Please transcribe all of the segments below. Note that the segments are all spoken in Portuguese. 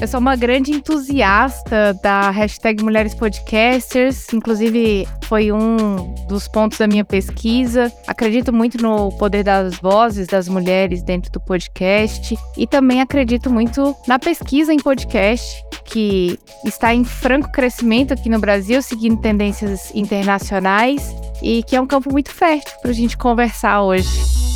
Eu sou uma grande entusiasta da hashtag Mulheres Podcasters, inclusive foi um dos pontos da minha pesquisa. Acredito muito no poder das vozes das mulheres dentro do podcast e também acredito muito na pesquisa em podcast, que está em franco crescimento aqui no Brasil, seguindo tendências internacionais e que é um campo muito fértil para a gente conversar hoje.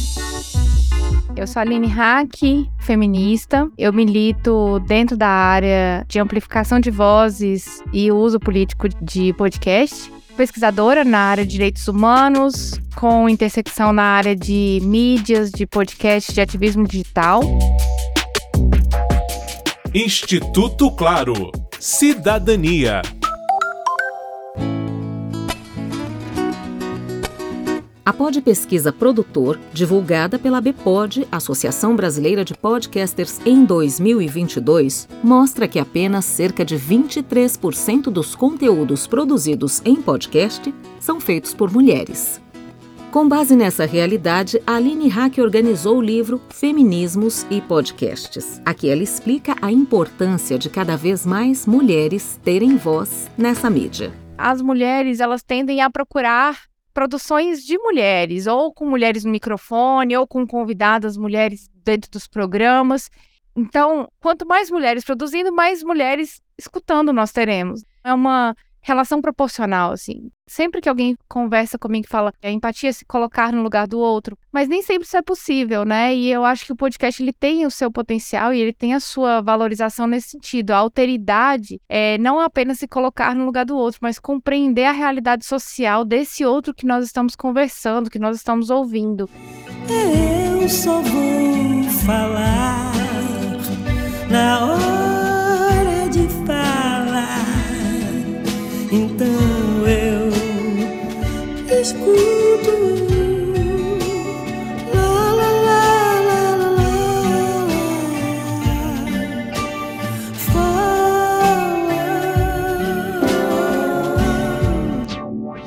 Eu sou a Aline Hack, feminista. Eu milito dentro da área de amplificação de vozes e uso político de podcast. Pesquisadora na área de direitos humanos, com intersecção na área de mídias, de podcast, de ativismo digital. Instituto Claro. Cidadania. A Pod Pesquisa Produtor, divulgada pela BPOD, Associação Brasileira de Podcasters, em 2022, mostra que apenas cerca de 23% dos conteúdos produzidos em podcast são feitos por mulheres. Com base nessa realidade, a Aline Hack organizou o livro Feminismos e Podcasts. Aqui ela explica a importância de cada vez mais mulheres terem voz nessa mídia. As mulheres, elas tendem a procurar produções de mulheres, ou com mulheres no microfone, ou com convidadas mulheres dentro dos programas. Então, quanto mais mulheres produzindo, mais mulheres escutando nós teremos. É uma relação proporcional, assim. Sempre que alguém conversa comigo e fala a empatia é se colocar no lugar do outro, mas nem sempre isso é possível, né? E eu acho que o podcast ele tem o seu potencial e ele tem a sua valorização nesse sentido. A alteridade é não apenas se colocar no lugar do outro, mas compreender a realidade social desse outro que nós estamos conversando, que nós estamos ouvindo. Eu só vou falar na hora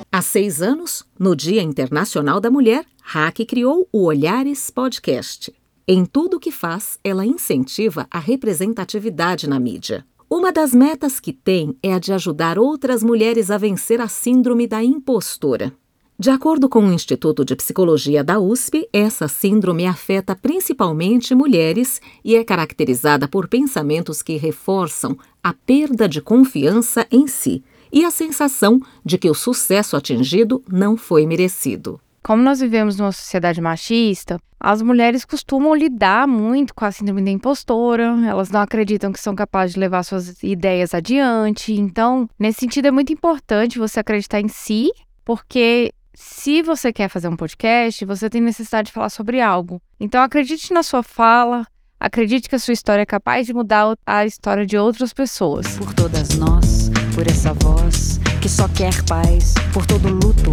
Há seis anos, no Dia Internacional da Mulher, Hack criou o Olhares Podcast. Em tudo o que faz, ela incentiva a representatividade na mídia. Uma das metas que tem é a de ajudar outras mulheres a vencer a síndrome da impostora. De acordo com o Instituto de Psicologia da USP, essa síndrome afeta principalmente mulheres e é caracterizada por pensamentos que reforçam a perda de confiança em si e a sensação de que o sucesso atingido não foi merecido. Como nós vivemos numa sociedade machista, as mulheres costumam lidar muito com a síndrome da impostora, elas não acreditam que são capazes de levar suas ideias adiante. Então, nesse sentido, é muito importante você acreditar em si, porque se você quer fazer um podcast, você tem necessidade de falar sobre algo. Então, acredite na sua fala, acredite que a sua história é capaz de mudar a história de outras pessoas. Por todas nós, por essa voz que só quer paz, por todo luto,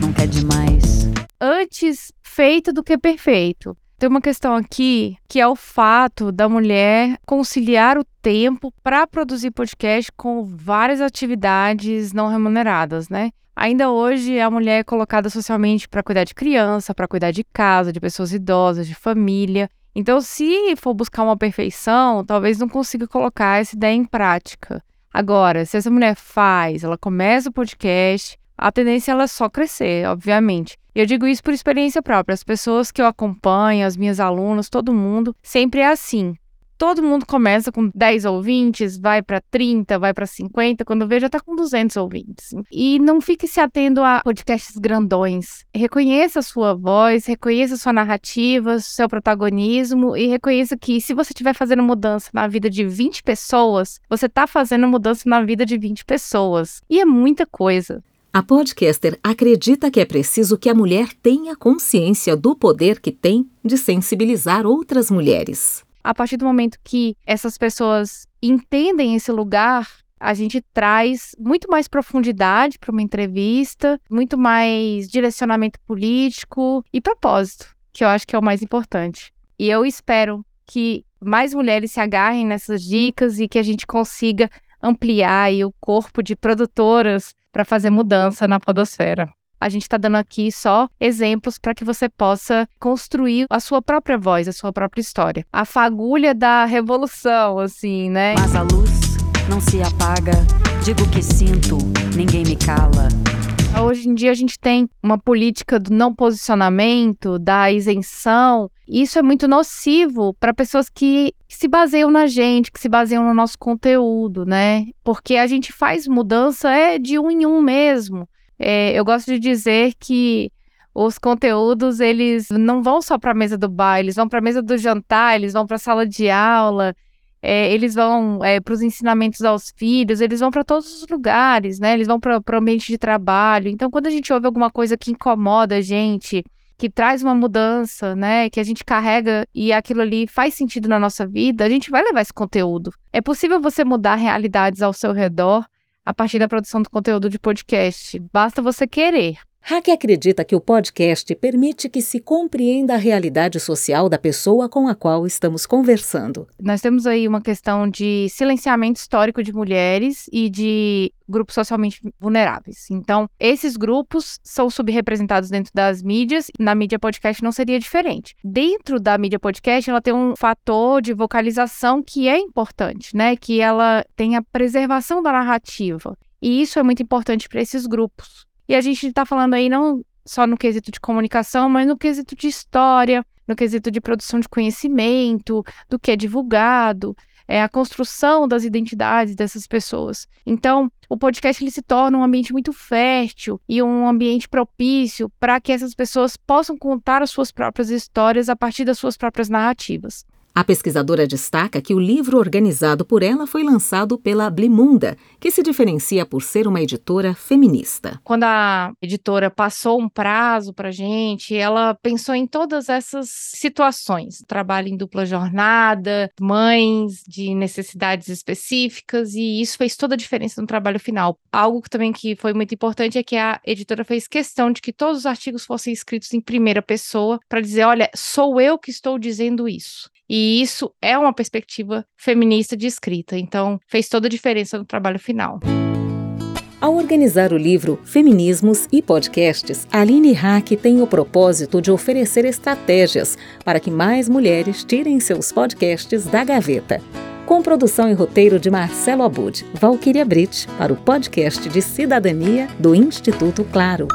não quer demais. Antes feito do que perfeito. Tem uma questão aqui que é o fato da mulher conciliar o tempo para produzir podcast com várias atividades não remuneradas, né? Ainda hoje a mulher é colocada socialmente para cuidar de criança, para cuidar de casa, de pessoas idosas, de família. Então, se for buscar uma perfeição, talvez não consiga colocar essa ideia em prática. Agora, se essa mulher faz, ela começa o podcast, a tendência é só crescer, obviamente. E eu digo isso por experiência própria. As pessoas que eu acompanho, as minhas alunas, todo mundo, sempre é assim. Todo mundo começa com 10 ouvintes, vai para 30, vai para 50, quando vê já tá com 200 ouvintes. E não fique se atendo a podcasts grandões. Reconheça a sua voz, reconheça a sua narrativa, seu protagonismo e reconheça que se você estiver fazendo mudança na vida de 20 pessoas, você tá fazendo mudança na vida de 20 pessoas. E é muita coisa. A podcaster acredita que é preciso que a mulher tenha consciência do poder que tem de sensibilizar outras mulheres a partir do momento que essas pessoas entendem esse lugar, a gente traz muito mais profundidade para uma entrevista, muito mais direcionamento político e propósito, que eu acho que é o mais importante. E eu espero que mais mulheres se agarrem nessas dicas e que a gente consiga ampliar o corpo de produtoras para fazer mudança na podosfera. A gente está dando aqui só exemplos para que você possa construir a sua própria voz, a sua própria história. A fagulha da revolução, assim, né? Mas a luz não se apaga. Digo que sinto, ninguém me cala. Hoje em dia a gente tem uma política do não posicionamento, da isenção. E isso é muito nocivo para pessoas que se baseiam na gente, que se baseiam no nosso conteúdo, né? Porque a gente faz mudança é de um em um mesmo. É, eu gosto de dizer que os conteúdos eles não vão só para a mesa do bar, eles vão para a mesa do jantar, eles vão para a sala de aula, é, eles vão é, para os ensinamentos aos filhos, eles vão para todos os lugares, né? Eles vão para o ambiente de trabalho. Então, quando a gente ouve alguma coisa que incomoda a gente, que traz uma mudança, né? Que a gente carrega e aquilo ali faz sentido na nossa vida, a gente vai levar esse conteúdo. É possível você mudar realidades ao seu redor a partir da produção do conteúdo de podcast. Basta você querer. Hack acredita que o podcast permite que se compreenda a realidade social da pessoa com a qual estamos conversando. Nós temos aí uma questão de silenciamento histórico de mulheres e de grupos socialmente vulneráveis. Então, esses grupos são subrepresentados dentro das mídias, na mídia podcast não seria diferente. Dentro da mídia podcast, ela tem um fator de vocalização que é importante, né? Que ela tem a preservação da narrativa. E isso é muito importante para esses grupos. E a gente está falando aí não só no quesito de comunicação, mas no quesito de história, no quesito de produção de conhecimento, do que é divulgado, é a construção das identidades dessas pessoas. Então, o podcast ele se torna um ambiente muito fértil e um ambiente propício para que essas pessoas possam contar as suas próprias histórias a partir das suas próprias narrativas. A pesquisadora destaca que o livro organizado por ela foi lançado pela Blimunda, que se diferencia por ser uma editora feminista. Quando a editora passou um prazo para gente, ela pensou em todas essas situações: trabalho em dupla jornada, mães de necessidades específicas, e isso fez toda a diferença no trabalho final. Algo que também que foi muito importante é que a editora fez questão de que todos os artigos fossem escritos em primeira pessoa para dizer, olha, sou eu que estou dizendo isso. E isso é uma perspectiva feminista de escrita, então fez toda a diferença no trabalho final. Ao organizar o livro Feminismos e Podcasts, Aline Hack tem o propósito de oferecer estratégias para que mais mulheres tirem seus podcasts da gaveta. Com produção e roteiro de Marcelo Abud, Valquíria Brit, para o podcast de cidadania do Instituto Claro.